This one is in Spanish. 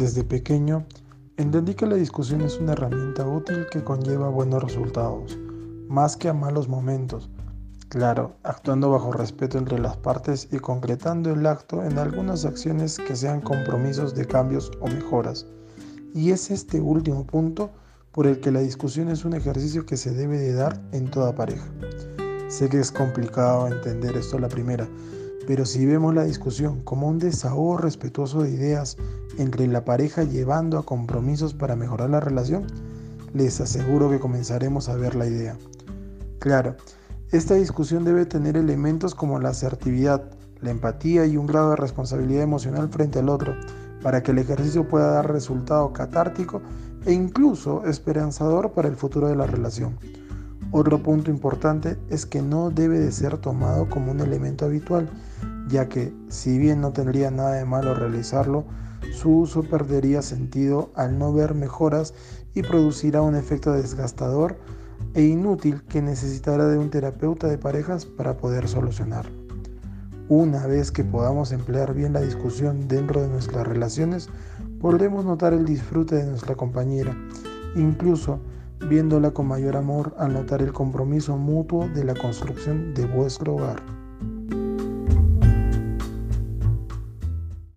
Desde pequeño, entendí que la discusión es una herramienta útil que conlleva buenos resultados, más que a malos momentos. Claro, actuando bajo respeto entre las partes y concretando el acto en algunas acciones que sean compromisos de cambios o mejoras. Y es este último punto por el que la discusión es un ejercicio que se debe de dar en toda pareja. Sé que es complicado entender esto la primera, pero si vemos la discusión como un desahogo respetuoso de ideas entre la pareja llevando a compromisos para mejorar la relación, les aseguro que comenzaremos a ver la idea. Claro, esta discusión debe tener elementos como la asertividad, la empatía y un grado de responsabilidad emocional frente al otro, para que el ejercicio pueda dar resultado catártico e incluso esperanzador para el futuro de la relación. Otro punto importante es que no debe de ser tomado como un elemento habitual, ya que si bien no tendría nada de malo realizarlo, su uso perdería sentido al no ver mejoras y producirá un efecto desgastador e inútil que necesitará de un terapeuta de parejas para poder solucionarlo. Una vez que podamos emplear bien la discusión dentro de nuestras relaciones, podremos notar el disfrute de nuestra compañera, incluso viéndola con mayor amor al notar el compromiso mutuo de la construcción de vuestro hogar.